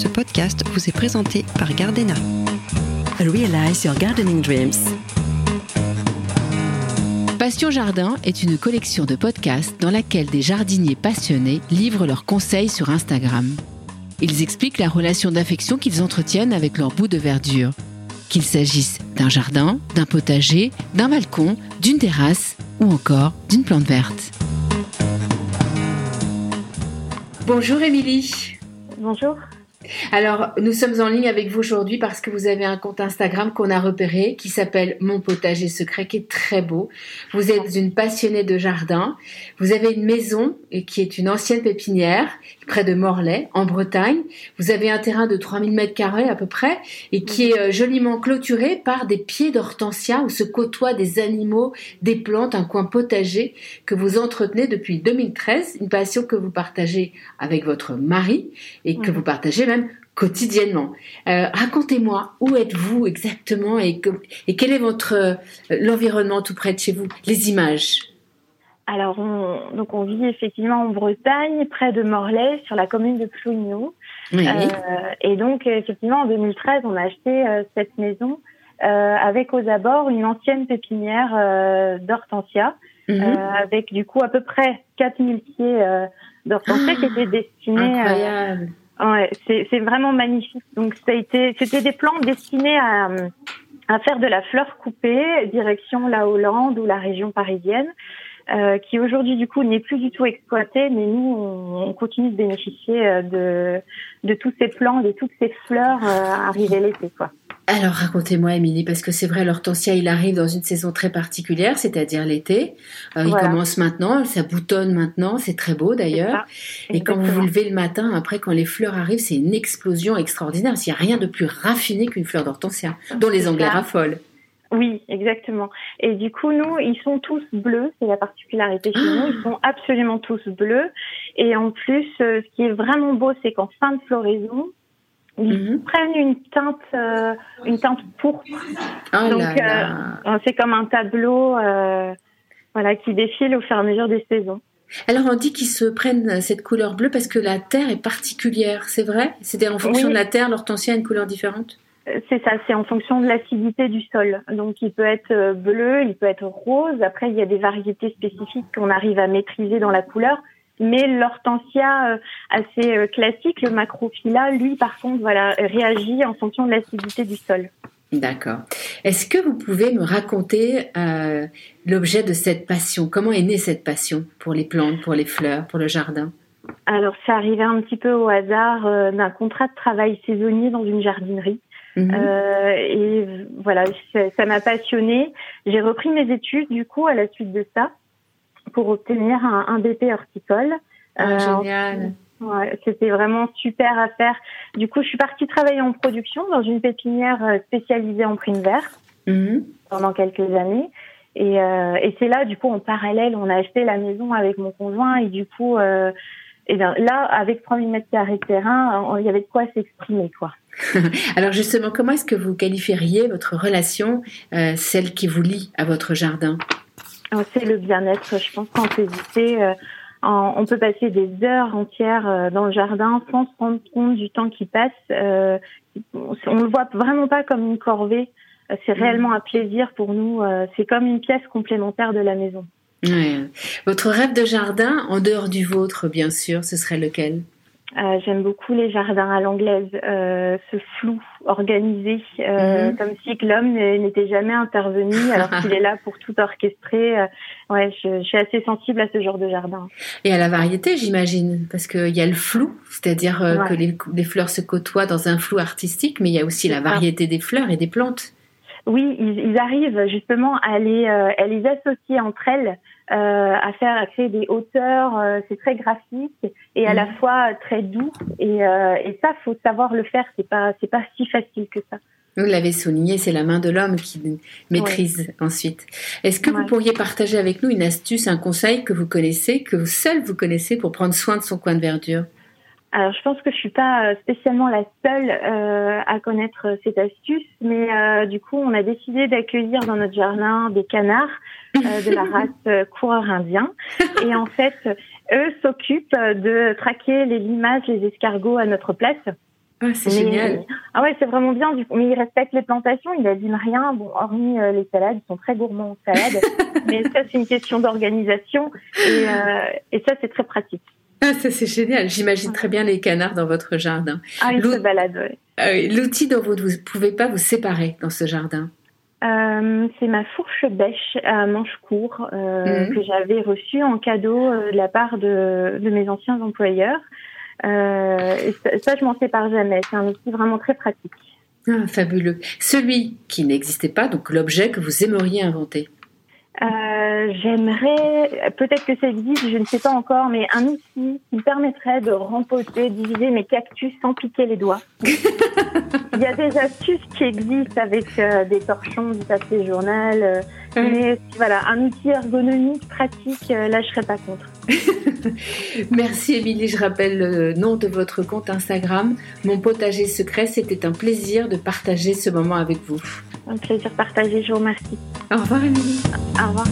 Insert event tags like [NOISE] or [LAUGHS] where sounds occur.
Ce podcast vous est présenté par Gardena. Realize your gardening dreams. Passion Jardin est une collection de podcasts dans laquelle des jardiniers passionnés livrent leurs conseils sur Instagram. Ils expliquent la relation d'affection qu'ils entretiennent avec leur bout de verdure. Qu'il s'agisse d'un jardin, d'un potager, d'un balcon, d'une terrasse ou encore d'une plante verte. Bonjour Émilie. Bonjour. Alors, nous sommes en ligne avec vous aujourd'hui parce que vous avez un compte Instagram qu'on a repéré qui s'appelle Mon potager secret, qui est très beau. Vous êtes une passionnée de jardin. Vous avez une maison qui est une ancienne pépinière près de Morlaix, en Bretagne. Vous avez un terrain de 3000 mètres carrés à peu près et qui est euh, joliment clôturé par des pieds d'hortensia où se côtoient des animaux, des plantes, un coin potager que vous entretenez depuis 2013, une passion que vous partagez avec votre mari et que vous partagez même quotidiennement. Euh, racontez-moi où êtes-vous exactement et, et quel est votre euh, l'environnement tout près de chez vous, les images? Alors, on, donc on vit effectivement en Bretagne, près de Morlaix, sur la commune de Plouignou. Euh, et donc, effectivement, en 2013, on a acheté cette maison avec aux abords une ancienne pépinière d'hortensia, mhm. avec du coup à peu près 4000 pieds d'hortensia qui étaient destinés Incroyable. Ouais, c'est vraiment magnifique. Donc ça a été, c'était des plans destinés à, à faire de la fleur coupée, direction la Hollande ou la région parisienne, euh, qui aujourd'hui du coup n'est plus du tout exploitée, mais nous on, continue de bénéficier euh, de, de tous ces plants, de toutes ces fleurs euh, arrivées l'été, quoi. Alors racontez-moi, Émilie, parce que c'est vrai, l'hortensia, il arrive dans une saison très particulière, c'est-à-dire l'été. Euh, il commence maintenant, ça boutonne maintenant, c'est très beau d'ailleurs. Et quand vous vous levez le matin, après, quand les fleurs arrivent, c'est une explosion extraordinaire. Il n'y a rien de plus raffiné qu'une fleur d'hortensia, dont les Anglais raffolent. Oui, exactement. Et du coup, nous, ils sont tous bleus. C'est la particularité chez nous. Ils sont absolument tous bleus. Et en plus, euh, ce qui est vraiment beau, c'est qu'en fin de floraison, ils mhm. prennent une teinte, euh, une teinte pourpre. Oh Donc, euh, c'est comme un tableau, euh, voilà, qui défile au fur et à mesure des saisons. Alors on dit qu'ils se prennent cette couleur bleue parce que la terre est particulière, c'est vrai? C'est en fonction de la terre, l'hortensia a une couleur différente? C'est ça, c'est en fonction de l'acidité du sol. Donc il peut être bleu, il peut être rose. Après, il y a des variétés spécifiques qu'on arrive à maîtriser dans la couleur. Mais l'hortensia euh, assez euh, classique, le macrophylla, lui, par contre, voilà, réagit en fonction de l'acidité du sol. D'accord. Est-ce que vous pouvez me raconter euh, l'objet de cette passion? Comment est née cette passion pour les plantes, pour les fleurs, pour le jardin? Alors, ça arrivait un petit peu au hasard d'un contrat de travail saisonnier dans une jardinerie. Mhm. et voilà, ça m'a passionnée. J'ai repris mes études du coup à la suite de ça pour obtenir un, un BP horticole. Ah, euh, génial. Ouais, c'était vraiment super à faire. Du coup, je suis partie travailler en production dans une pépinière euh, spécialisée en prime vert mhm. pendant quelques années. Et, euh, et c'est là, du coup, en parallèle, on a acheté la maison avec mon conjoint et du coup, euh, et bien, là, avec 3000 mètres carrés de terrain, il y avait de quoi s'exprimer, quoi. [LAUGHS] Alors justement, comment est-ce que vous qualifieriez votre relation, euh, celle qui vous lie à votre jardin? C'est le bien-être. Je pense qu'en visiter, euh, on peut passer des heures entières euh, dans le jardin sans se rendre compte du temps qui passe. Euh, on le voit vraiment pas comme une corvée. C'est mm. réellement un plaisir pour nous. C'est comme une pièce complémentaire de la maison. Votre rêve de jardin, en dehors du vôtre, bien sûr, ce serait lequel? Euh, j'aime beaucoup les jardins à l'anglaise, euh, ce flou organisé, euh, mhm. comme si l'homme n'était jamais intervenu [LAUGHS] alors qu'il est là pour tout orchestrer. ouais, je, suis assez sensible à ce genre de jardin. Et à la variété, j'imagine, parce qu'il y a le flou, c'est-à-dire que les, les, fleurs se côtoient dans un flou artistique, mais il y a aussi la variété des fleurs et des plantes. Oui, ils, ils arrivent justement à les, à les associer entre elles euh, à faire à créer des hauteurs. Euh, c'est très graphique et à la mhm. fois très doux. Et, euh, et ça, faut savoir le faire. C'est pas c'est pas si facile que ça. Vous l'avez souligné, c'est la main de l'homme qui maîtrise ensuite. Est-ce que vous pourriez partager avec nous une astuce, un conseil que vous connaissez, que vous seul vous connaissez pour prendre soin de son coin de verdure? Alors, je pense que je suis pas spécialement la seule euh, à connaître cette astuce, mais euh, du coup, on a décidé d'accueillir dans notre jardin des canards euh, [LAUGHS] de la race euh, coureur indien. Et en fait, eux s'occupent de traquer les limaces, les escargots à notre place. Ah, c'est génial. Ah ouais, c'est vraiment bien. Mais il respecte les plantations, il n'abîme rien. Bon, hormis euh, les salades, ils sont très gourmands en salade. [LAUGHS] mais ça, c'est une question d'organisation. Et, euh, et ça, c'est très pratique. Ah, ça c'est génial. J'imagine très bien les canards dans votre jardin. Ah, ils se baladent, ah L'outil dont vous ne pouvez pas vous séparer dans ce jardin euh, c'est ma fourche bêche à manche court euh, mhm. que j'avais reçue en cadeau euh, de la part de, de mes anciens employeurs. Et ça, ça, je m'en sépare jamais. C'est un outil vraiment très pratique. Ah, fabuleux. Celui qui n'existait pas, donc l'objet que vous aimeriez inventer. Euh, j'aimerais, peut-être que ça existe, je ne sais pas encore, mais un outil qui me permettrait de rempoter, diviser mes cactus sans piquer les doigts. [LAUGHS] Il y a des astuces qui existent avec euh, des torchons, du papier journal, euh, mais voilà, un outil ergonomique, pratique, là je serais pas contre. [LAUGHS] Merci Émilie, je rappelle le nom de votre compte Instagram, Mon potager secret. C'était un plaisir de partager ce moment avec vous. Un plaisir partagé, je vous remercie. Au revoir Émilie. Au revoir.